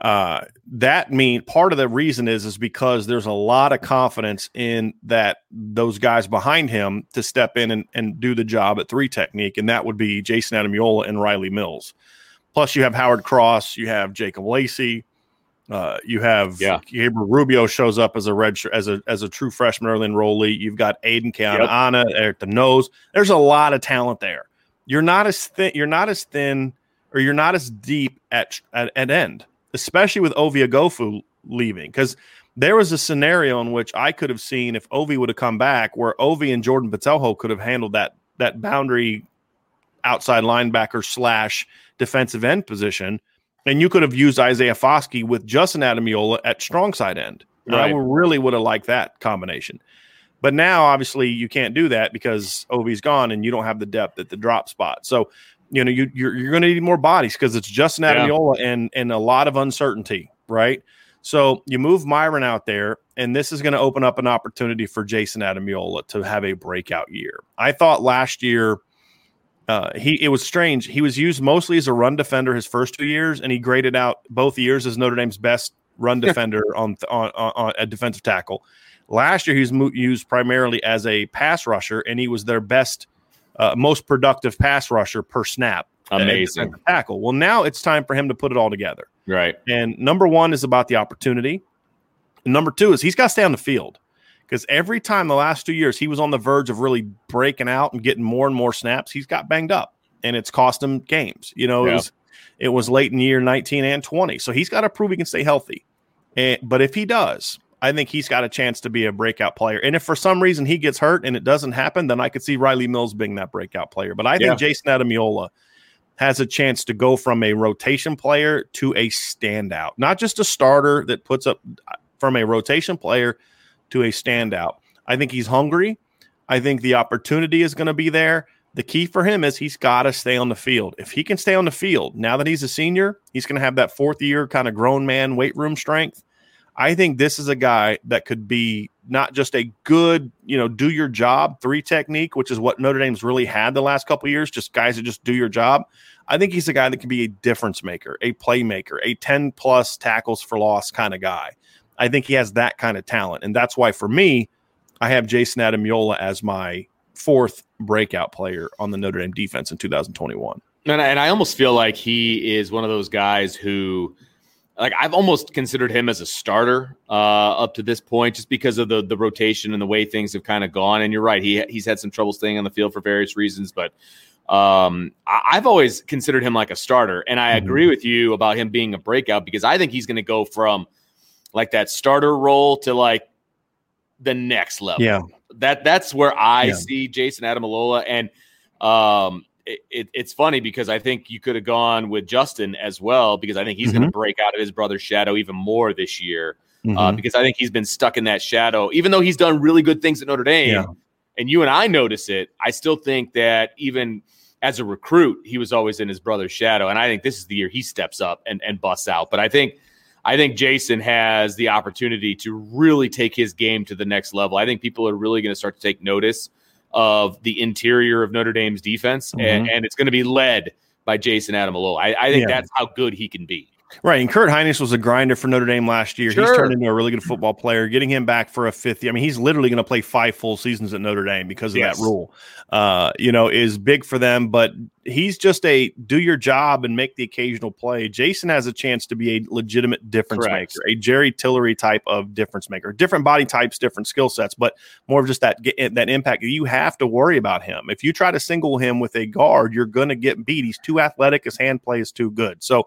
uh, that mean part of the reason is is because there's a lot of confidence in that those guys behind him to step in and, and do the job at three technique, and that would be Jason Ademilola and Riley Mills. Plus, you have Howard Cross, you have Jacob Lacey, uh, you have Yeah. Gabriel Rubio shows up as a red sh- as a as a true freshman early enrollee. You've got Aiden Keanaaina at the nose. There's a lot of talent there. You're not as thin. You're not as thin, or you're not as deep at at, at end, especially with Ovie Oghoufo leaving. Because there was a scenario in which I could have seen if Ovie would have come back, where Ovie and Jordan Botelho could have handled that that boundary outside linebacker slash defensive end position, and you could have used Isaiah Foskey with Justin Ademilola at strong side end. And I really would have liked that combination. But now, obviously, you can't do that because Ovie's gone and you don't have the depth at the drop spot. So, you know, you, you're, you're going to need more bodies because it's Justin Yeah. Ademilola and, and a lot of uncertainty, right? So you move Myron out there, and this is going to open up an opportunity for Jason Ademilola to have a breakout year. I thought last year uh, he it was strange. He was used mostly as a run defender his first two years, and he graded out both years as Notre Dame's best run defender on, on on on a defensive tackle. Last year, he was mo- used primarily as a pass rusher, and he was their best, uh, most productive pass rusher per snap. Amazing. tackle. Well, now it's time for him to put it all together. Right. And number one is about the opportunity. Number two is he's got to stay on the field because every time the last two years he was on the verge of really breaking out and getting more and more snaps, he's got banged up and it's cost him games. You know, it was it was late in year 19 and 20. So he's got to prove he can stay healthy. And, but if he does, I think he's got a chance to be a breakout player. And if for some reason he gets hurt and it doesn't happen, then I could see Riley Mills being that breakout player. But I think Yeah. Jason Ademilola has a chance to go from a rotation player to a standout, not just a starter that puts up uh, from a rotation player to a standout. I think he's hungry. I think the opportunity is going to be there. The key for him is he's got to stay on the field. If he can stay on the field, now that he's a senior, he's going to have that fourth year kind of grown man weight room strength. I think this is a guy that could be not just a good, you know, do your job three technique, which is what Notre Dame's really had the last couple years, just guys that just do your job. I think he's a guy that can be a difference maker, a playmaker, a 10 plus tackles for loss kind of guy. I think he has that kind of talent. And that's why for me, I have Jason Ademilola as my fourth breakout player on the Notre Dame defense in 2021. And I, and I almost feel like he is one of those guys who, like, I've almost considered him as a starter uh, up to this point, just because of the the rotation and the way things have kind of gone. And you're right, he he's had some trouble staying on the field for various reasons, but um, I, I've always considered him like a starter. And I Mhm. agree with you about him being a breakout because I think he's going to go from like that starter role to like the next level. Yeah. That that's where I Yeah. see Jason Ademilola. And um it, it, it's funny because I think you could have gone with Justin as well because I think he's going to break out of his brother's shadow even more this year uh, Mhm. because I think he's been stuck in that shadow, even though he's done really good things at Notre Dame. Yeah. And you and I notice it. I still think that even as a recruit, he was always in his brother's shadow. And I think this is the year he steps up and, and busts out. But I think I think Jason has the opportunity to really take his game to the next level. I think people are really going to start to take notice of the interior of Notre Dame's defense, and, mm-hmm. and it's going to be led by Jason Ademilola. I, I think Yeah. that's how good he can be. Right. And Kurt Hinish was a grinder for Notre Dame last year. He's turned into a really good football player. Getting him back for a fifth year, I mean, he's literally going to play five full seasons at Notre Dame because of Yes. that rule, uh, you know, is big for them. But he's just a do your job and make the occasional play. Jason has a chance to be a legitimate difference Correct. maker, a Jerry Tillery type of difference maker. Different body types, different skill sets, but more of just that that impact. You have to worry about him. If you try to single him with a guard, you're going to get beat. He's too athletic. His hand play is too good. So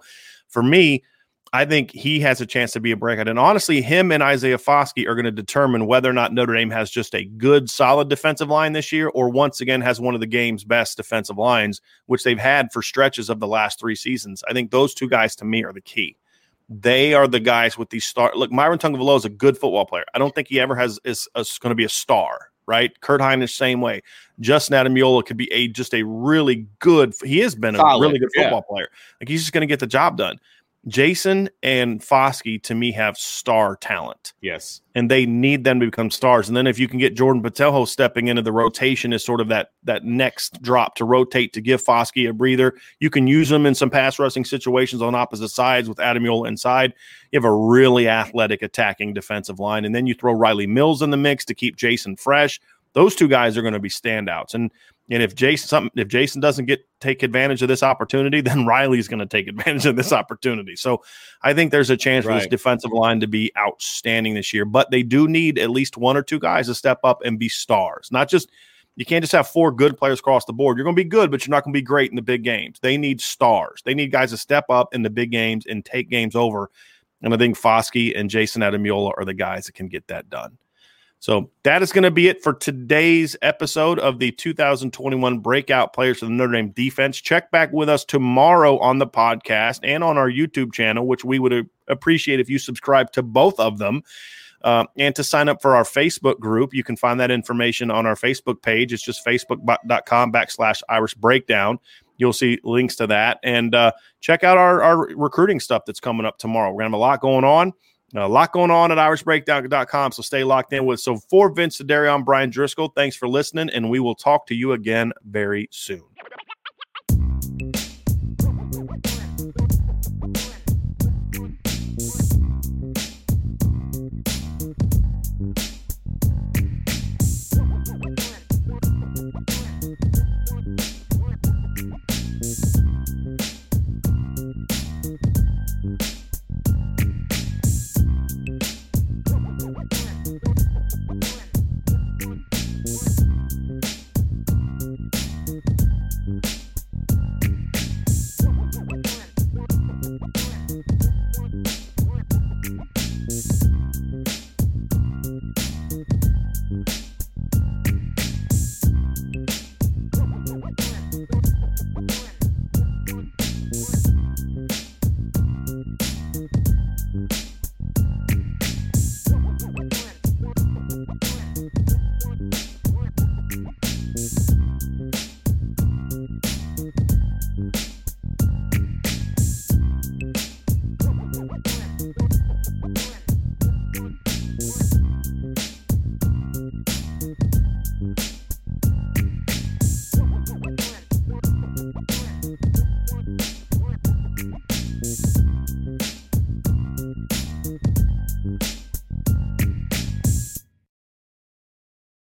for me, I think he has a chance to be a breakout. And honestly, him and Isaiah Foskey are going to determine whether or not Notre Dame has just a good, solid defensive line this year, or once again has one of the game's best defensive lines, which they've had for stretches of the last three seasons. I think those two guys to me are the key. They are the guys with these star. Look, Myron Tagovailoa is a good football player. I don't think he ever has is, is going to be a star, right? Kurt Hinish, same way. Justin Ademilola could be a just a really good. He has been a Solid, really good yeah. football player. Like he's just going to get the job done. Jason and Foskey to me have star talent, Yes. and they need them to become stars. And then if you can get Jordan Botelho stepping into the rotation as sort of that that next drop to rotate to give Foskey a breather, you can use them in some pass rushing situations on opposite sides with Ademilola inside. You have a really athletic attacking defensive line, and then you throw Riley Mills in the mix to keep Jason fresh. Those two guys are going to be standouts, and and if Jason something if Jason doesn't get take advantage of this opportunity, then Riley's going to take advantage of this uh-huh. opportunity. So I think there's a chance for this defensive line to be outstanding this year. But they do need at least one or two guys to step up and be stars. Not just you can't just have four good players across the board. You're going to be good, but you're not going to be great in the big games. They need stars. They need guys to step up in the big games and take games over. And I think Foskey and Jason Ademilola are the guys that can get that done. So that is going to be it for today's episode of the 2021 Breakout Players for the Notre Dame Defense. Check back with us tomorrow on the podcast and on our YouTube channel, which we would appreciate if you subscribe to both of them. Uh, and to sign up for our Facebook group, you can find that information on our Facebook page. It's just facebook.com backslash Irish Breakdown. You'll see links to that. And uh, check out our, our recruiting stuff that's coming up tomorrow. We're going to have a lot going on. Uh, A lot going on at irishbreakdown.com. So stay locked in with. So for Vince Darion, Bryan Driskell, thanks for listening, and we will talk to you again very soon.